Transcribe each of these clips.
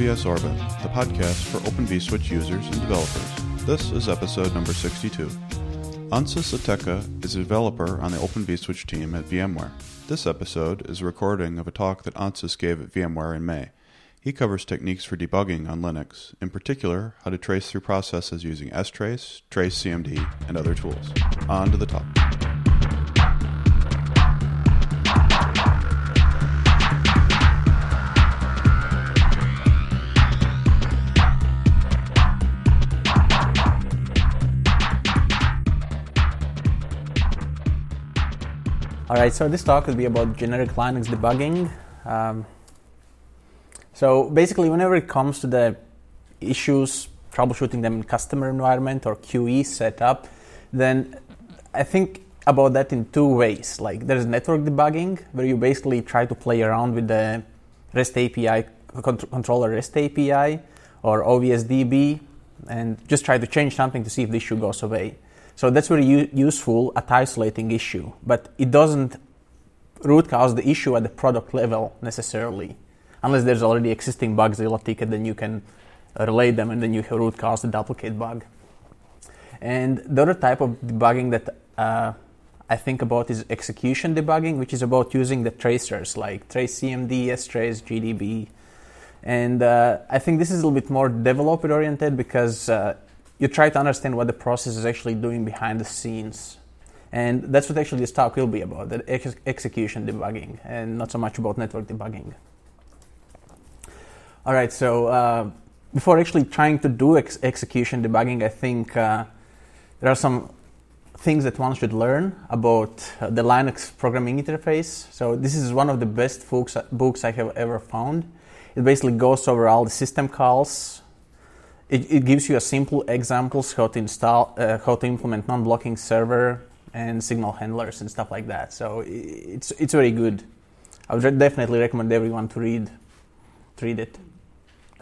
OVS Orbit, the podcast for Open vSwitch users and developers. This is episode number 62. Ansis Atteka is a developer on the Open vSwitch team at VMware. This episode is a recording of a talk that Ansis gave at VMware in May. He covers techniques for debugging on Linux, in particular, how to trace through processes using strace, trace CMD, and other tools. On to the talk. All right, so this talk will be about generic Linux debugging. Um, so basically, whenever it comes to the issues, troubleshooting them in customer environment or QE setup, then I think about that in two ways. Like there's network debugging, where you basically try to play around with the REST API, controller REST API, or OVSDB, and just try to change something to see if the issue goes away. So that's very u- useful at isolating issue, but it doesn't root cause the issue at the product level necessarily. Unless there's already existing bugs in a ticket, then you can relay them and then you root cause the duplicate bug. And the other type of debugging that uh, I think about is execution debugging, which is about using the tracers like trace CMD, strace, GDB. And uh, I think this is a little bit more developer oriented because uh, you try to understand what the process is actually doing behind the scenes. And that's what actually this talk will be about, the ex- execution debugging, and not so much about network debugging. All right, so uh, before actually trying to do ex- execution debugging, I think uh, there are some things that one should learn about uh, the Linux programming interface. So this is one of the best books, books I have ever found. It basically goes over all the system calls, it, it gives you a simple examples how to install, uh, how to implement non-blocking server and signal handlers and stuff like that. So it's it's very good. I would definitely recommend everyone to read to read it.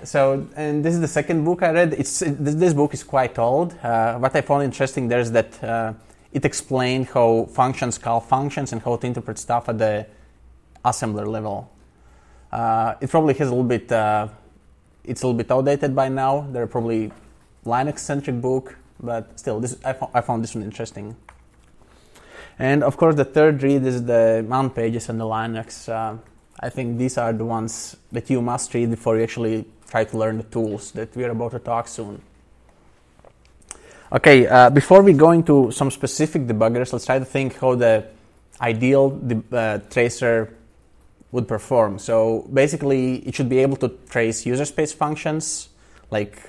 So and this is the second book I read. It's this, book is quite old. Uh, what I found interesting there is that uh, it explained how functions call functions and how to interpret stuff at the assembler level. Uh, it probably has a little bit uh, it's a little bit outdated by now. They're probably Linux-centric book, but still, this I, I found this one interesting. And of course, the third read is the man pages and the Linux. Uh, I think these are the ones that you must read before you actually try to learn the tools that we are about to talk soon. Okay, uh, before we go into some specific debuggers, let's try to think how the ideal de- uh, tracer would perform. So basically, it should be able to trace user space functions, like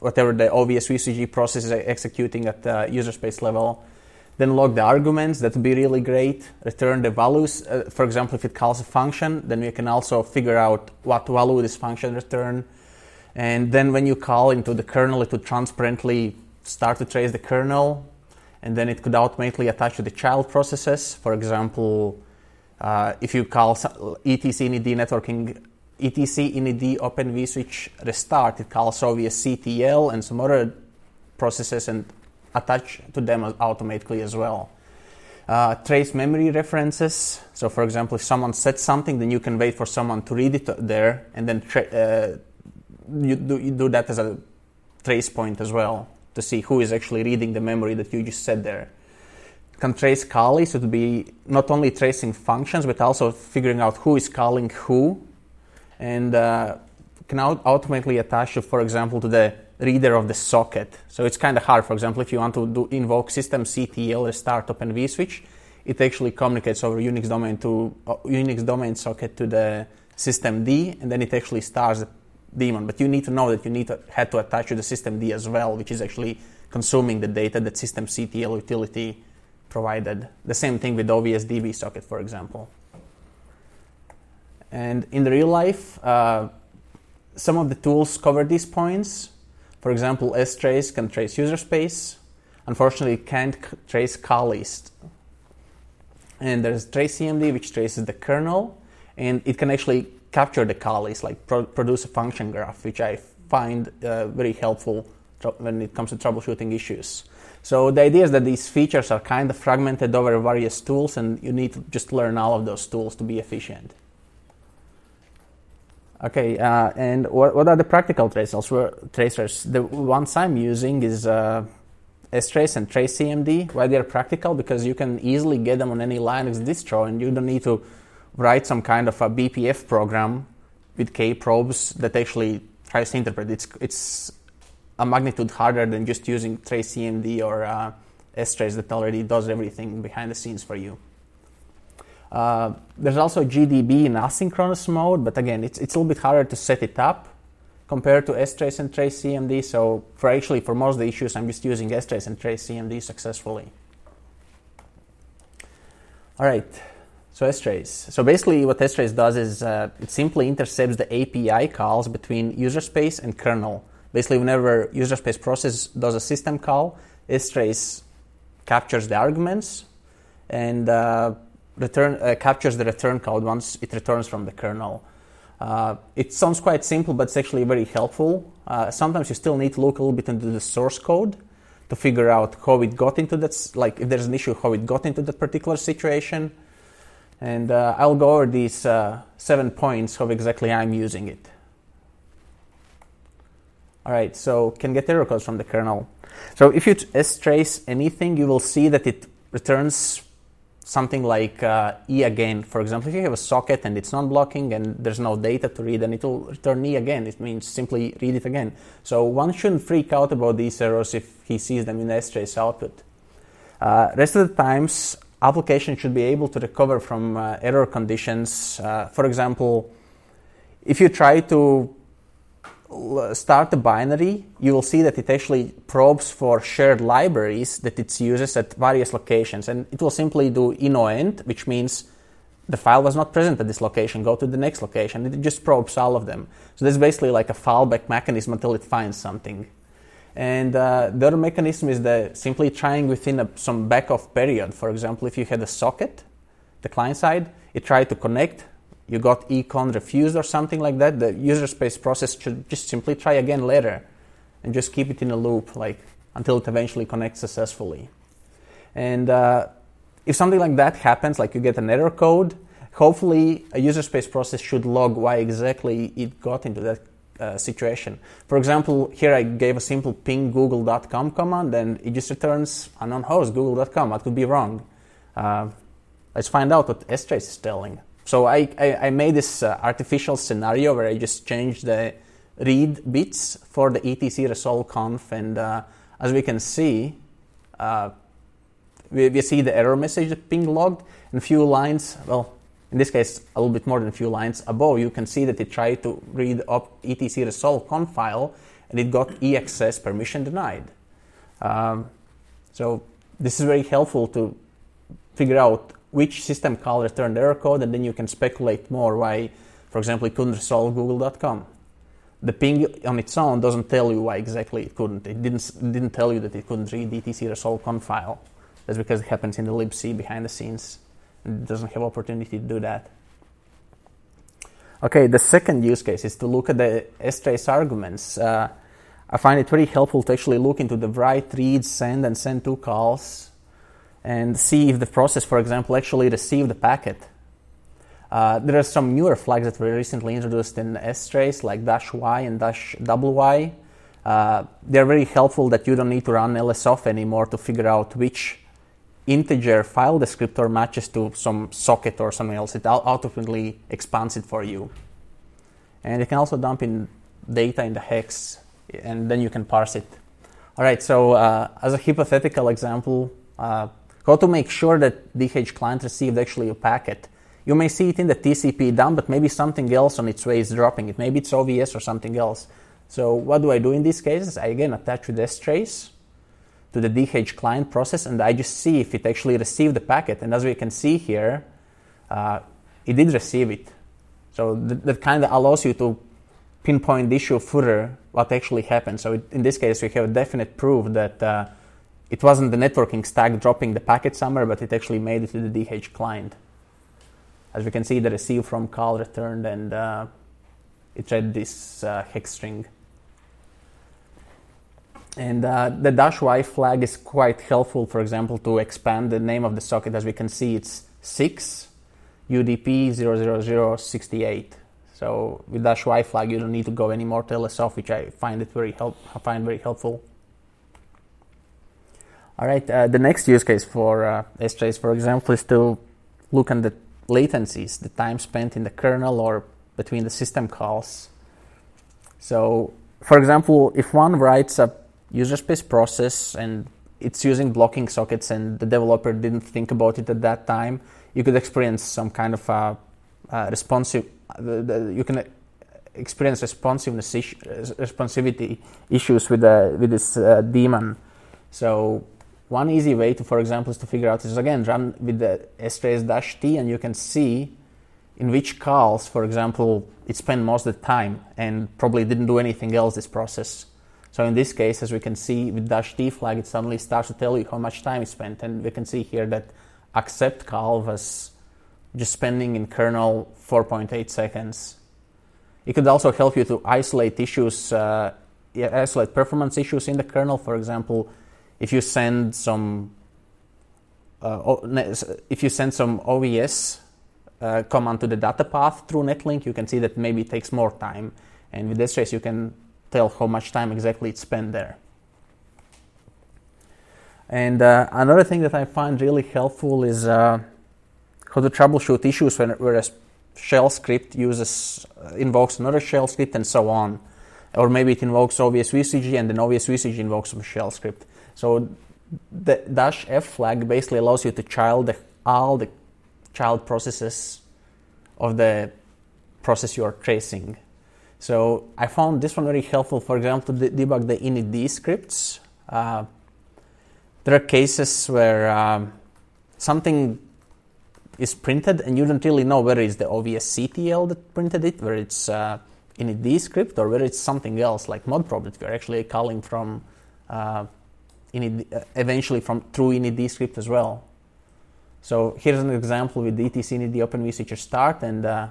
whatever the obvious VCG process is executing at the user space level. Then log the arguments, that would be really great. Return the values. Uh, for example, if it calls a function, then we can also figure out what value this function return. And then when you call into the kernel, it would transparently start to trace the kernel. And then it could automatically attach to the child processes. For example, uh, if you call etc init networking etc init open vSwitch restart, it calls OVS CTL and some other processes and attach to them automatically as well. Uh, trace memory references. So, for example, if someone sets something, then you can wait for someone to read it there, and then uh, you, do, you do that as a trace point as well to see who is actually reading the memory that you just set there can trace calls. So it would be not only tracing functions, but also figuring out who is calling who, and uh, can automatically attach, for example, to the reader of the socket. So it's kind of hard. For example, if you want to do invoke system CTL a startup and vSwitch, it actually communicates over Unix domain to uh, Unix domain socket to the system D, and then it actually starts the daemon. But you need to know that you need to have to attach to the system D as well, which is actually consuming the data that system CTL utility provided. The same thing with OVS DB socket, for example. And in the real life, uh, some of the tools cover these points. For example, strace can trace user space. Unfortunately, it can't trace call list. And there's trace CMD, which traces the kernel, and it can actually capture the call list, like pro- produce a function graph, which I find uh, very helpful tr- when it comes to troubleshooting issues. So the idea is that these features are kind of fragmented over various tools, and you need to just learn all of those tools to be efficient. Okay, uh, and what, what are the practical tracers? tracers? The ones I'm using is uh, strace and tracecmd. Why they're practical? Because you can easily get them on any Linux distro, and you don't need to write some kind of a BPF program with K probes that actually tries to interpret. It's it's a magnitude harder than just using tracecmd or uh, strace that already does everything behind the scenes for you. Uh, there's also GDB in asynchronous mode, but again, it's, it's a little bit harder to set it up compared to strace and tracecmd. So for actually for most of the issues, I'm just using strace and tracecmd successfully. All right, so strace. So basically, what strace does is uh, it simply intercepts the API calls between user space and kernel. Basically, whenever user space process does a system call, strace captures the arguments and uh, return uh, captures the return code once it returns from the kernel. Uh, it sounds quite simple, but it's actually very helpful. Uh, sometimes you still need to look a little bit into the source code to figure out how it got into that, like if there's an issue, how it got into that particular situation. And uh, I'll go over these uh, seven points how exactly I'm using it. All right, so can get error codes from the kernel. So if you strace anything, you will see that it returns something like uh, E again. For example, if you have a socket and it's non-blocking and there's no data to read, then it will return E again. It means simply read it again. So one shouldn't freak out about these errors if he sees them in the strace output. Uh, rest of the times, application should be able to recover from uh, error conditions. Uh, for example, if you try to start the binary, you will see that it actually probes for shared libraries that it uses at various locations. And it will simply do ENOENT, which means the file was not present at this location, go to the next location. It just probes all of them. So this is basically like a fallback mechanism until it finds something. And uh, the other mechanism is the simply trying within a, some backoff period. For example, if you had a socket, the client side, it tried to connect, you got ECONNREFUSED or something like that, the user space process should just simply try again later and just keep it in a loop like until it eventually connects successfully. And uh, if something like that happens, like you get an error code, hopefully a user space process should log why exactly it got into that uh, situation. For example, here I gave a simple ping google.com command and it just returns unknown host google.com. That could be wrong. Uh, let's find out what strace is telling. So I, I, I made this uh, artificial scenario where I just changed the read bits for the etc resolve conf, and uh, as we can see, uh, we, we, see the error message that ping logged, and a few lines, well, in this case, a little bit more than a few lines above, you can see that it tried to read up etc resolve conf file, and it got EACCES permission denied. Um, so this is very helpful to figure out which system call returned error code, and then you can speculate more why, for example, it couldn't resolve google.com. The ping on its own doesn't tell you why exactly it couldn't. It didn't, didn't tell you that it couldn't read etc resolve conf file. That's because it happens in the libc behind the scenes. It doesn't have opportunity to do that. Okay, the second use case is to look at the strace arguments. Uh, I find it very helpful to actually look into the write, read, send, and send to calls and see if the process, for example, actually received the packet. Uh, there are some newer flags that were recently introduced in strace, like dash y and dash double y. Uh, they're very helpful that you don't need to run lsof anymore to figure out which integer file descriptor matches to some socket or something else. It automatically expands it for you. And you can also dump in data in the hex, and then you can parse it. All right, so uh, as a hypothetical example, uh, how to make sure that DH client received actually a packet. You may see it in the TCP dump, but maybe something else on its way is dropping it. Maybe it's OVS or something else. So what do I do in these cases? I again attach with strace to the DH client process, and I just see if it actually received the packet. And as we can see here, uh, it did receive it. So th- that kind of allows you to pinpoint the issue further what actually happened. So it, in this case, we have definite proof that. Uh, it wasn't the networking stack dropping the packet somewhere, but it actually made it to the DH client. As we can see, the receive from call returned and uh, it read this uh, hex string. And uh, the dash y flag is quite helpful, for example, to expand the name of the socket. As we can see, it's 6 UDP 00068. So with dash y flag, you don't need to go any more to lsof, which I find it very help I find very helpful. All right, uh, the next use case for uh, for example, is to look at the latencies, the time spent in the kernel or between the system calls. So, for example, if one writes a user space process and it's using blocking sockets and the developer didn't think about it at that time, you could experience some kind of a, a responsive. The, the, you can experience responsiveness issue, responsivity issues with the, with this uh, daemon. So one easy way to, for example, is to figure out is again run with the strace-t and you can see in which calls, for example, it spent most of the time and probably didn't do anything else this process. So in this case, as we can see with dash t flag, it suddenly starts to tell you how much time it spent. And we can see here that accept call was just spending in kernel 4.8 seconds. It could also help you to isolate issues, uh, isolate performance issues in the kernel. For example, if you send some uh, if you send some OVS uh, command to the data path through netlink, you can see that maybe it takes more time. And with this trace, you can tell how much time exactly it spent there. And uh, another thing that I find really helpful is uh, how to troubleshoot issues when, a shell script uses uh, invokes another shell script and so on. Or maybe it invokes OVS VCG and then OVS VCG invokes some shell script. So the dash f flag basically allows you to child the, all the child processes of the process you are tracing. So I found this one very helpful, for example, to de- debug the initd scripts. Uh, there are cases where um, something is printed and you don't really know whether it's the OVSCTL that printed it, where it's uh, initd script, or whether it's something else like modprobe that we're actually calling from uh, uh, eventually from through initd script as well. So here's an example with etc initd openvswitcher start and uh,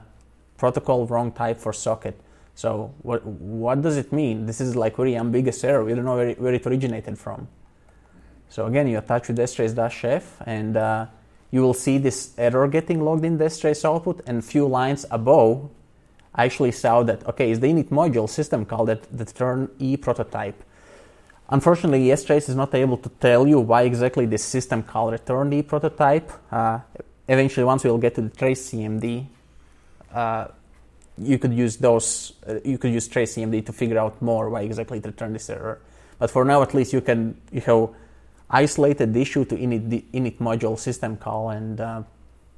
protocol wrong type for socket. So what what does it mean? This is like very ambiguous error. We don't know where it, where it originated from. So again, you attach with strace-f, and uh, you will see this error getting logged in the strace output. And few lines above, I actually saw that okay, is the init module system call that the turn e prototype. Unfortunately, strace is not able to tell you why exactly this system call returned e prototype. Uh, eventually, once we'll get to the trace CMD, uh, you could use those, uh, you could use trace CMD to figure out more why exactly it returned this error. But for now, at least you can you have isolated the issue to init, the init module system call, and uh,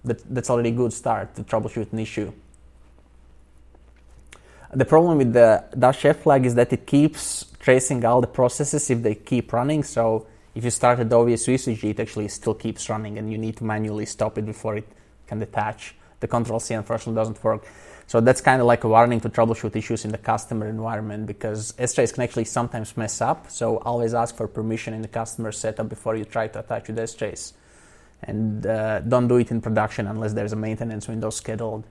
that, that's already a good start to troubleshoot an issue. The problem with the dash f flag is that it keeps tracing all the processes if they keep running. So if you start at OVS VCG, it actually still keeps running, and you need to manually stop it before it can detach. The Control C unfortunately doesn't work. So that's kind of like a warning to troubleshoot issues in the customer environment because strace can actually sometimes mess up. So always ask for permission in the customer setup before you try to attach with strace. And uh, don't do it in production unless there's a maintenance window scheduled.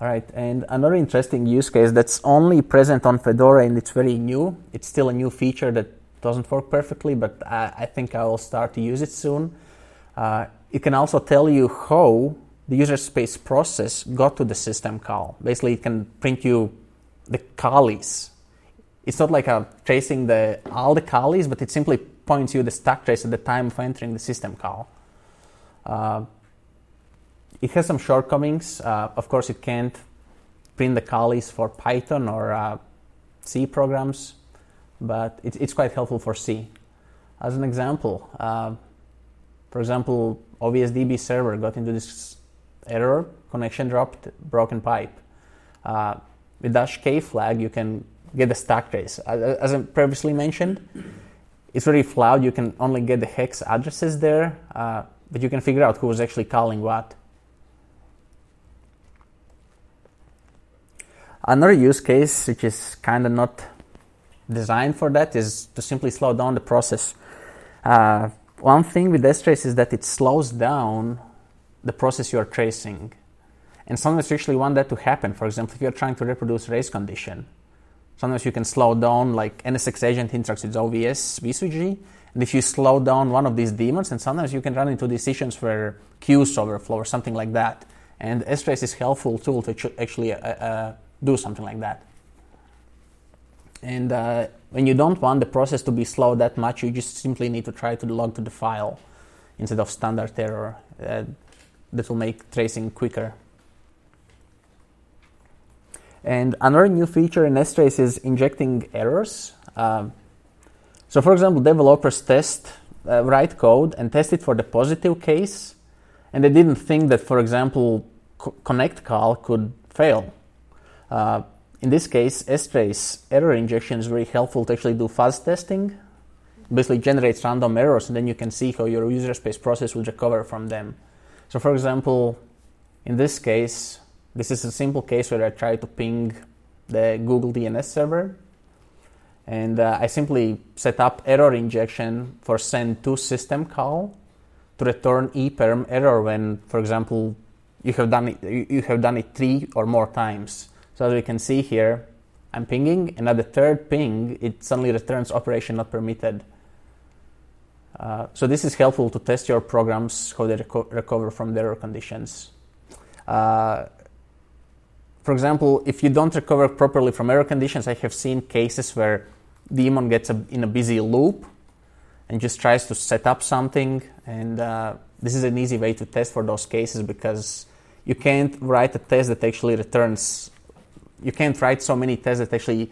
All right, and another interesting use case that's only present on Fedora and it's very new. It's still a new feature that doesn't work perfectly, but I, I think I will start to use it soon. Uh, it can also tell you how the user space process got to the system call. Basically, it can print you the calls. It's not like a tracing the all the calls, but it simply points you the stack trace at the time of entering the system call. Uh, it has some shortcomings. Uh, of course, it can't print the calls for Python or uh, C programs, but it, it's quite helpful for C. As an example, uh, for example, OVSDB server got into this error, connection dropped, broken pipe. Uh, with dash k flag, you can get the stack trace. As I previously mentioned, it's very flawed. You can only get the hex addresses there, uh, but you can figure out who was actually calling what. Another use case, which is kind of not designed for that, is to simply slow down the process. Uh, one thing with strace is that it slows down the process you are tracing. And sometimes you actually want that to happen. For example, if you're trying to reproduce race condition, sometimes you can slow down, like NSX agent interacts with OVS VCG, and if you slow down one of these daemons, and sometimes you can run into decisions where queues overflow or something like that. And strace is helpful tool to actually uh, uh, do something like that. And uh, when you don't want the process to be slow that much, you just simply need to try to log to the file instead of standard error. Uh, that will make tracing quicker. And another new feature in strace is injecting errors. Um, so, for example, developers test uh, write code and test it for the positive case, and they didn't think that, for example, co- connect call could fail. Uh, in this case, strace error injection is very helpful to actually do fuzz testing. Basically, generates random errors, and then you can see how your user space process will recover from them. So, for example, in this case, this is a simple case where I try to ping the Google DNS server, and uh, I simply set up error injection for send to system call to return eperm error when, for example, you have done it, you have done it three or more times. So as we can see here, I'm pinging, and at the third ping, it suddenly returns operation not permitted. Uh, so this is helpful to test your programs how they reco- recover from error conditions. Uh, for example, if you don't recover properly from error conditions, I have seen cases where the daemon gets a, in a busy loop and just tries to set up something. And uh, this is an easy way to test for those cases because you can't write a test that actually returns you can't write so many tests that actually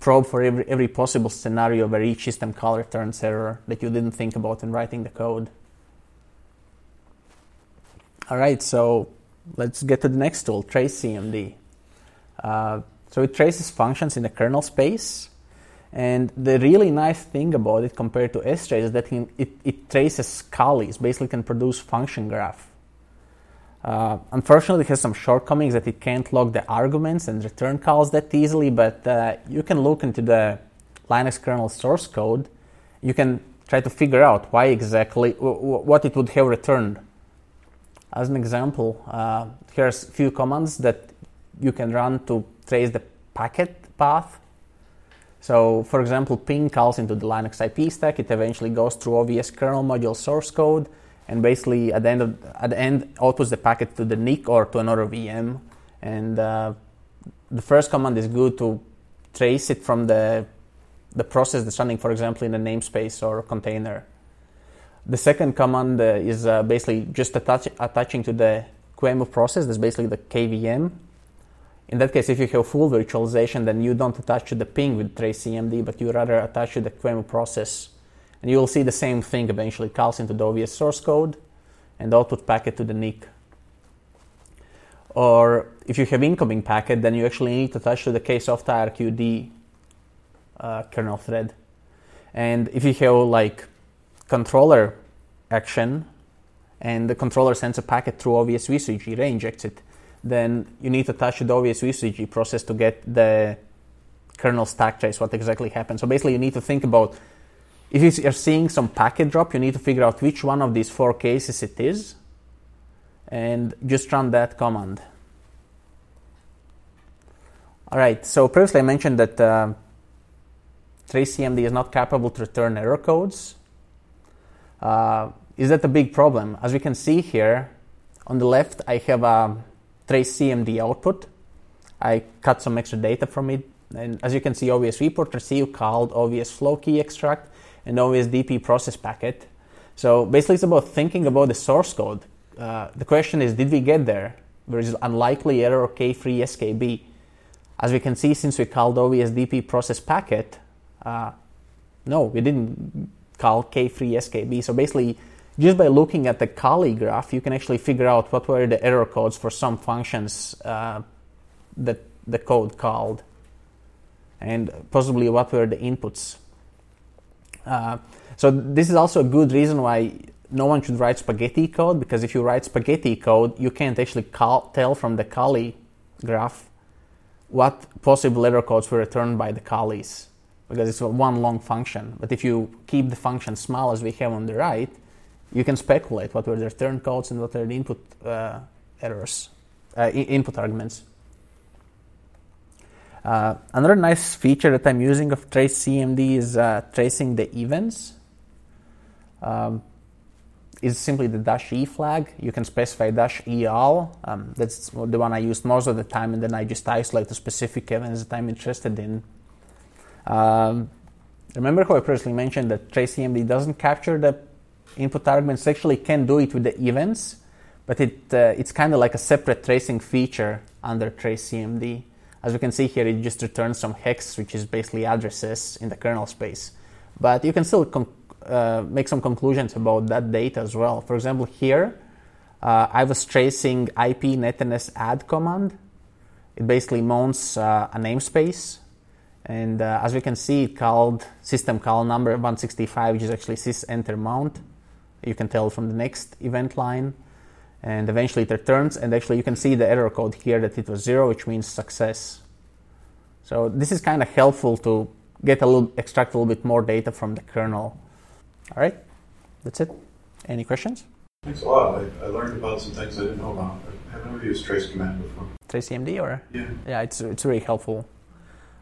probe for every, every possible scenario where each system call returns error that you didn't think about in writing the code. All right, so let's get to the next tool, TraceCMD. Uh, so it traces functions in the kernel space. And the really nice thing about it compared to strace is that it, it traces calls, basically can produce function graph. Uh, unfortunately, it has some shortcomings that it can't log the arguments and return calls that easily, but uh, you can look into the Linux kernel source code. You can try to figure out why exactly, w- w- what it would have returned. As an example, uh, here's a few commands that you can run to trace the packet path. So, for example, ping calls into the Linux IP stack. It eventually goes through OVS kernel module source code and basically at the end of, at the end outputs the packet to the NIC or to another VM. And uh, the first command is good to trace it from the the process that's running, for example, in a namespace or a container. The second command uh, is uh, basically just attach, attaching to the QEMU process. That's basically the KVM. In that case, if you have full virtualization, then you don't attach to the ping with trace CMD, but you rather attach to the QEMU process and you will see the same thing eventually calls into the OVS source code and output packet to the NIC. Or if you have incoming packet, then you actually need to touch to the ksoftirqd uh, kernel thread. And if you have like controller action and the controller sends a packet through OVS vSwitch, reinjects it, then you need to touch the OVS vSwitch process to get the kernel stack trace, what exactly happened. So basically, you need to think about if you're seeing some packet drop, you need to figure out which one of these four cases it is and just run that command. All right, so previously I mentioned that uh, TraceCMD is not capable to return error codes. Uh, is that a big problem? As we can see here, on the left I have a TraceCMD output. I cut some extra data from it, and as you can see, OVS vport receive called OVS flow key extract and OVSDP process packet. So basically, it's about thinking about the source code. Uh, the question is, did we get there? There is unlikely error kfree SKB. As we can see, since we called OVSDP process packet, uh, no, we didn't call kfree SKB. So basically, just by looking at the callee graph, you can actually figure out what were the error codes for some functions uh, that the code called, and possibly what were the inputs uh, so this is also a good reason why no one should write spaghetti code because if you write spaghetti code, you can't actually call, tell from the callee graph what possible error codes were returned by the callees because it's one long function. But if you keep the function small as we have on the right, you can speculate what were the return codes and what are the input uh, errors, uh, input arguments. Uh, another nice feature that I'm using of Trace CMD is uh, tracing the events. Um, is simply the dash e flag. You can specify dash e all. Um, that's the one I use most of the time, and then I just isolate the specific events that I'm interested in. Um, remember how I previously mentioned that TraceCMD doesn't capture the input arguments? Actually, can do it with the events, but it uh, it's kind of like a separate tracing feature under Trace TraceCMD. As you can see here, it just returns some hex, which is basically addresses in the kernel space. But you can still uh, make some conclusions about that data as well. For example, here uh, I was tracing IP netns add command. It basically mounts uh, a namespace, and uh, as we can see, it called system call number 165, which is actually sys enter mount. You can tell from the next event line, and eventually it returns. And actually, you can see the error code here that it was zero, which means success. So this is kind of helpful to get a little extract a little bit more data from the kernel. All right, that's it. Any questions? Thanks a lot. I, I learned about some things I didn't know about. I haven't ever used trace command before. Trace CMD or? Yeah. Yeah, it's it's really helpful.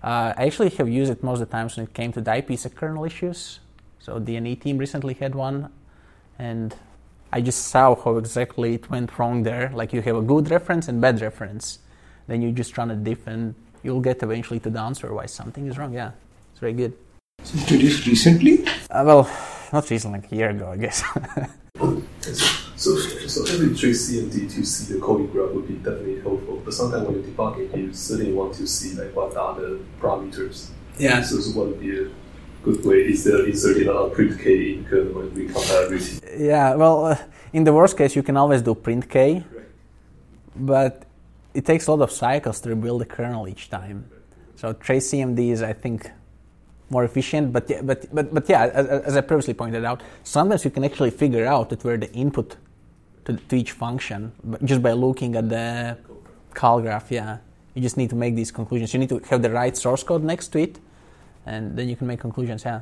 Uh, I actually have used it most of the times when it came to the IPsec kernel issues. So the NE team recently had one, and I just saw how exactly it went wrong there. Like you have a good reference and bad reference, then you just run a diff and you'll get eventually to the answer why something is wrong. Yeah, it's very good. So introduced recently? Uh, well, not recently, like a year ago, I guess. so, so every trace CMD to see the coding graph would be definitely helpful. But sometimes when you're debugging, you certainly want to see like what are the parameters. Yeah. So, so what would be a good way instead of inserting a print k in kernel when we compare everything? Yeah. Well, uh, in the worst case, you can always do print k, Right. but it takes a lot of cycles to rebuild the kernel each time. So trace CMD is, I think, more efficient. But yeah, but but but yeah, as, as I previously pointed out, sometimes you can actually figure out that where the input to, to each function just by looking at the call graph. Yeah, you just need to make these conclusions. You need to have the right source code next to it, and then you can make conclusions. Yeah.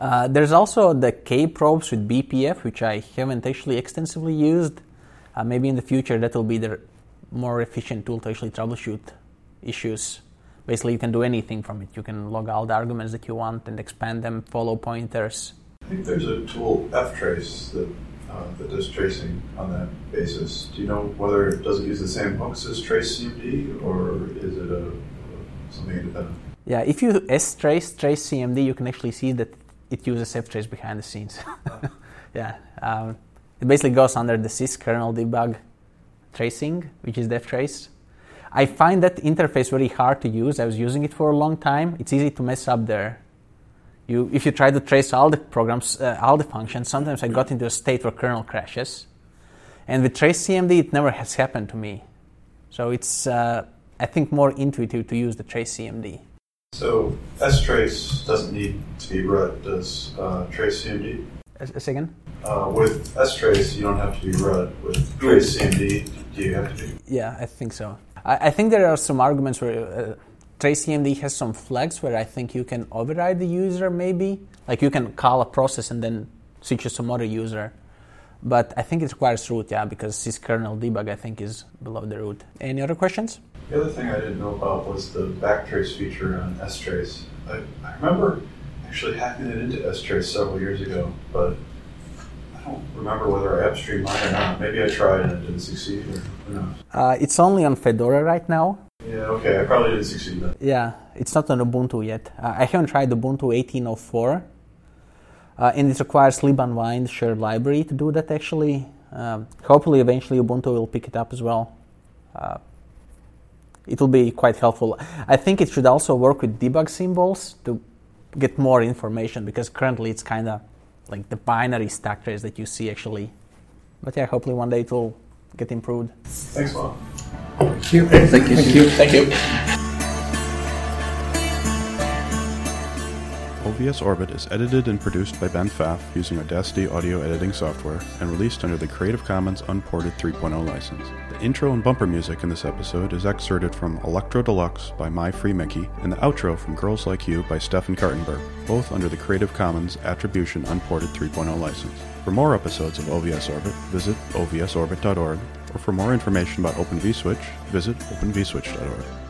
Uh, there's also the K probes with BPF, which I haven't actually extensively used. Uh, maybe in the future that will be the more efficient tool to actually troubleshoot issues. Basically, you can do anything from it. You can log all the arguments that you want and expand them, follow pointers. I think there's a tool ftrace that uh, that does tracing on that basis. Do you know whether it does it use the same hooks as trace CMD or is it a, something independent? Yeah, if you strace trace trace CMD, you can actually see that it uses ftrace behind the scenes. yeah, um, it basically goes under the sys kernel debug tracing, which is ftrace. I find that interface very hard to use. I was using it for a long time. It's easy to mess up there. You, if you try to trace all the programs, uh, all the functions, sometimes I got into a state where kernel crashes. And with trace CMD, it never has happened to me. So it's, uh, I think, more intuitive to use the trace CMD. So strace doesn't need to be rut. Does uh, trace CMD? A, second? Uh, with strace, you don't have to be rut. With trace CMD, do you have to be? Yeah, I think so. I, I think there are some arguments where uh, trace CMD has some flags where I think you can override the user, maybe. Like you can call a process and then switch to some other user. But I think it requires root, yeah, because sys kernel debug, I think, is below the root. Any other questions? The other thing I didn't know about was the backtrace feature on strace. I, I remember actually hacking it into strace several years ago, but I don't remember whether I upstreamed mine or not. Maybe I tried and it didn't succeed, or who knows. Uh, it's only on Fedora right now. Yeah, okay, I probably didn't succeed then. Yeah, it's not on Ubuntu yet. Uh, I haven't tried Ubuntu 18.04, uh, and it requires libunwind shared library to do that actually. Um, hopefully, eventually Ubuntu will pick it up as well. Uh, it will be quite helpful. I think it should also work with debug symbols to get more information because currently it's kind of like the binary stack trace that you see actually. But yeah, hopefully one day it will get improved. Thanks a lot. Thank you. Thank you. Thank you. Thank you. OVS Orbit is edited and produced by Ben Pfaff using Audacity audio editing software and released under the Creative Commons Unported 3.0 license. The intro and bumper music in this episode is excerpted from Electro Deluxe by My Free Mickey and the outro from Girls Like You by Stefan Kartenberg, both under the Creative Commons Attribution Unported 3.0 license. For more episodes of OVS Orbit, visit ovsorbit.org, or for more information about Open vSwitch, visit openvswitch.org.